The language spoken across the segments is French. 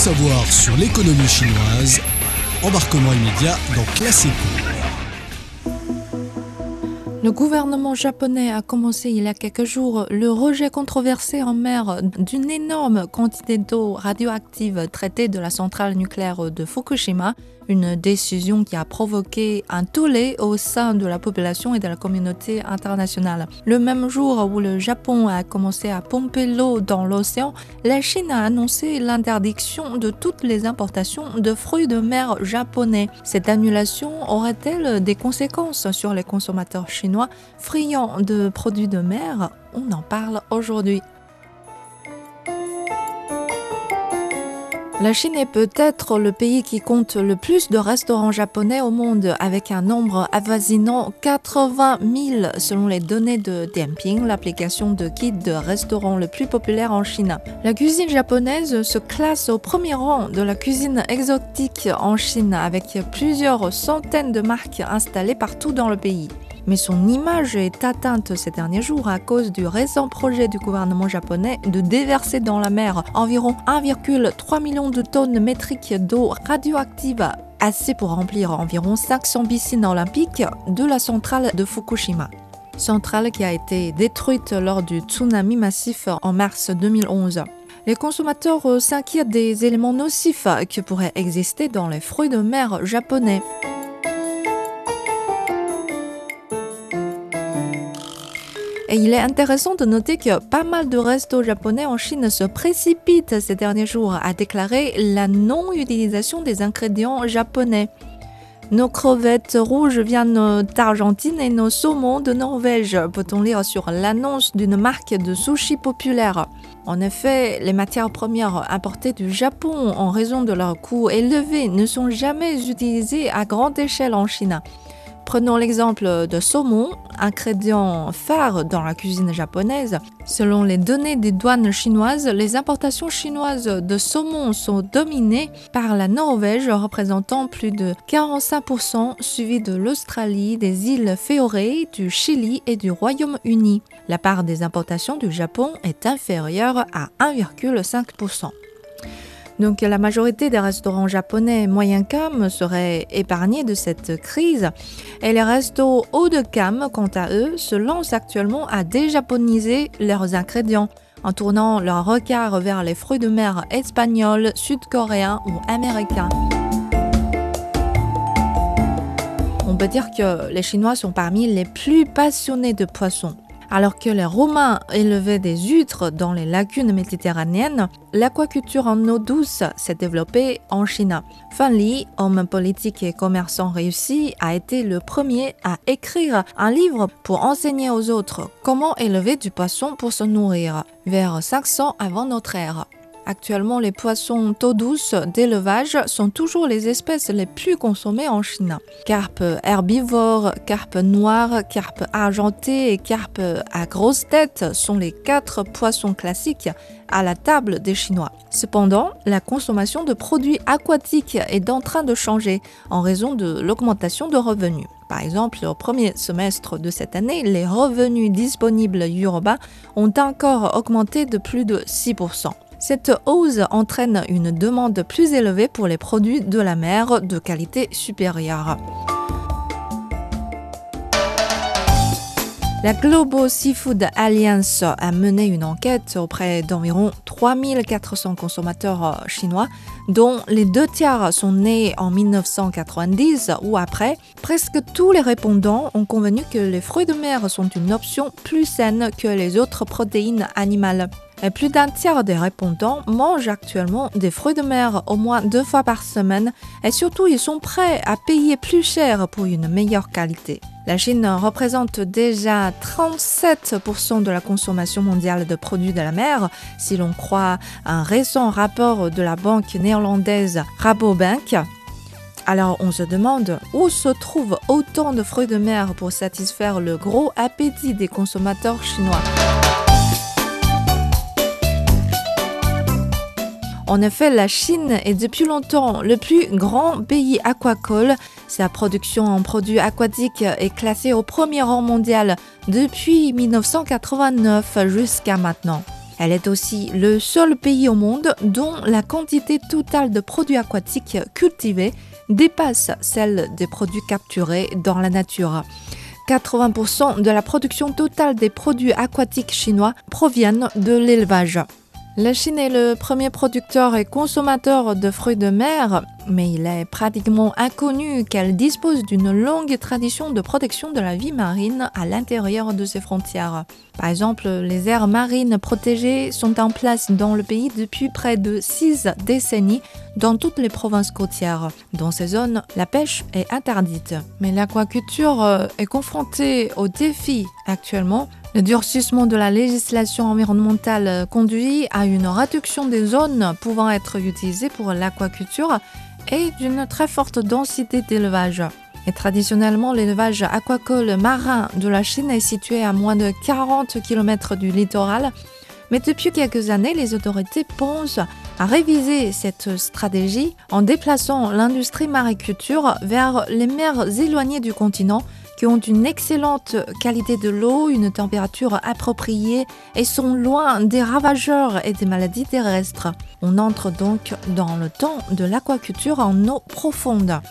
savoir sur l'économie chinoise, embarquement immédiat dans Classico. Le gouvernement japonais a commencé il y a quelques jours le rejet controversé en mer d'une énorme quantité d'eau radioactive traitée de la centrale nucléaire de Fukushima une décision qui a provoqué un tollé au sein de la population et de la communauté internationale. Le même jour où le Japon a commencé à pomper l'eau dans l'océan, la Chine a annoncé l'interdiction de toutes les importations de fruits de mer japonais. Cette annulation aurait-elle des conséquences sur les consommateurs chinois? Friands de produits de mer On en parle aujourd'hui. La Chine est peut-être le pays qui compte le plus de restaurants japonais au monde, avec un nombre avoisinant 80 000 selon les données de Dianping, l'application de guide de restaurants le plus populaire en Chine. La cuisine japonaise se classe au premier rang de la cuisine exotique en Chine, avec plusieurs centaines de marques installées partout dans le pays mais son image est atteinte ces derniers jours à cause du récent projet du gouvernement japonais de déverser dans la mer environ 1,3 million de tonnes métriques d'eau radioactive assez pour remplir environ 500 piscines olympiques de la centrale de Fukushima. Centrale qui a été détruite lors du tsunami massif en mars 2011. Les consommateurs s'inquiètent des éléments nocifs qui pourraient exister dans les fruits de mer japonais. Et il est intéressant de noter que pas mal de restos japonais en Chine se précipitent ces derniers jours à déclarer la non-utilisation des ingrédients japonais. Nos crevettes rouges viennent d'Argentine et nos saumons de Norvège, peut-on lire sur l'annonce d'une marque de sushi populaire. En effet, les matières premières importées du Japon en raison de leur coût élevé ne sont jamais utilisées à grande échelle en Chine. Prenons l'exemple de saumon, ingrédient phare dans la cuisine japonaise. Selon les données des douanes chinoises, les importations chinoises de saumon sont dominées par la Norvège représentant plus de 45%, suivi de l'Australie, des îles Féoré, du Chili et du Royaume-Uni. La part des importations du Japon est inférieure à 1,5%. Donc la majorité des restaurants japonais moyen cam seraient épargnés de cette crise et les restos haut de cam, quant à eux, se lancent actuellement à déjaponiser leurs ingrédients en tournant leur regard vers les fruits de mer espagnols, sud-coréens ou américains. On peut dire que les Chinois sont parmi les plus passionnés de poissons. Alors que les Romains élevaient des huîtres dans les lagunes méditerranéennes, l'aquaculture en eau douce s'est développée en Chine. Fan Li, homme politique et commerçant réussi, a été le premier à écrire un livre pour enseigner aux autres comment élever du poisson pour se nourrir, vers 500 avant notre ère. Actuellement, les poissons d'eau douce d'élevage sont toujours les espèces les plus consommées en Chine. Carpe herbivore, carpe noire, carpe argentée et carpe à grosse tête sont les quatre poissons classiques à la table des Chinois. Cependant, la consommation de produits aquatiques est en train de changer en raison de l'augmentation de revenus. Par exemple, au premier semestre de cette année, les revenus disponibles urbains ont encore augmenté de plus de 6%. Cette hausse entraîne une demande plus élevée pour les produits de la mer de qualité supérieure. La Global Seafood Alliance a mené une enquête auprès d'environ 3400 consommateurs chinois, dont les deux tiers sont nés en 1990 ou après. Presque tous les répondants ont convenu que les fruits de mer sont une option plus saine que les autres protéines animales. Et plus d'un tiers des répondants mangent actuellement des fruits de mer au moins deux fois par semaine et surtout ils sont prêts à payer plus cher pour une meilleure qualité. La Chine représente déjà 37% de la consommation mondiale de produits de la mer, si l'on croit un récent rapport de la banque néerlandaise Rabobank. Alors on se demande où se trouvent autant de fruits de mer pour satisfaire le gros appétit des consommateurs chinois. En effet, la Chine est depuis longtemps le plus grand pays aquacole. Sa production en produits aquatiques est classée au premier rang mondial depuis 1989 jusqu'à maintenant. Elle est aussi le seul pays au monde dont la quantité totale de produits aquatiques cultivés dépasse celle des produits capturés dans la nature. 80% de la production totale des produits aquatiques chinois proviennent de l'élevage. La Chine est le premier producteur et consommateur de fruits de mer, mais il est pratiquement inconnu qu'elle dispose d'une longue tradition de protection de la vie marine à l'intérieur de ses frontières. Par exemple, les aires marines protégées sont en place dans le pays depuis près de six décennies dans toutes les provinces côtières. Dans ces zones, la pêche est interdite. Mais l'aquaculture euh, est confrontée aux défis actuellement le durcissement de la législation environnementale conduit à une réduction des zones pouvant être utilisées pour l'aquaculture et d'une très forte densité d'élevage. Et traditionnellement, l'élevage aquacole marin de la Chine est situé à moins de 40 km du littoral. Mais depuis quelques années, les autorités pensent à réviser cette stratégie en déplaçant l'industrie mariculture vers les mers éloignées du continent qui ont une excellente qualité de l'eau, une température appropriée et sont loin des ravageurs et des maladies terrestres. On entre donc dans le temps de l'aquaculture en eau profonde.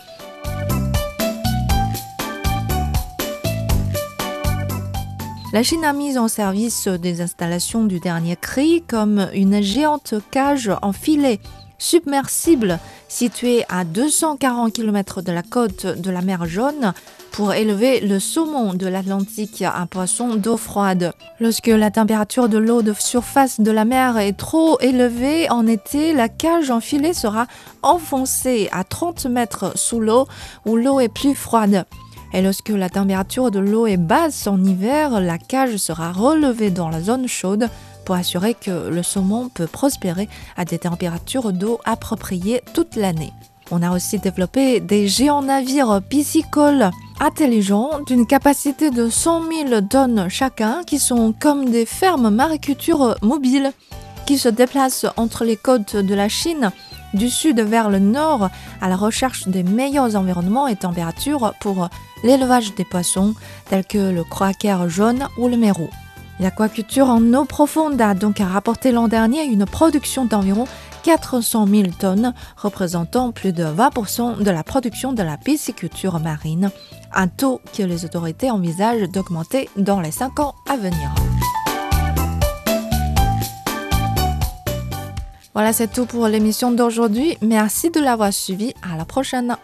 La Chine a mis en service des installations du dernier cri comme une géante cage en filet submersible située à 240 km de la côte de la mer Jaune pour élever le saumon de l'Atlantique, un poisson d'eau froide. Lorsque la température de l'eau de surface de la mer est trop élevée en été, la cage en filet sera enfoncée à 30 mètres sous l'eau où l'eau est plus froide. Et lorsque la température de l'eau est basse en hiver, la cage sera relevée dans la zone chaude pour assurer que le saumon peut prospérer à des températures d'eau appropriées toute l'année. On a aussi développé des géants navires piscicoles intelligents d'une capacité de 100 000 tonnes chacun qui sont comme des fermes mariculture mobiles qui se déplacent entre les côtes de la Chine du sud vers le nord à la recherche des meilleurs environnements et températures pour l'élevage des poissons tels que le croaker jaune ou le mérou. L'aquaculture en eau profonde a donc rapporté l'an dernier une production d'environ 400 000 tonnes, représentant plus de 20% de la production de la pisciculture marine, un taux que les autorités envisagent d'augmenter dans les 5 ans à venir. Voilà, c'est tout pour l'émission d'aujourd'hui. Merci de l'avoir suivi. À la prochaine.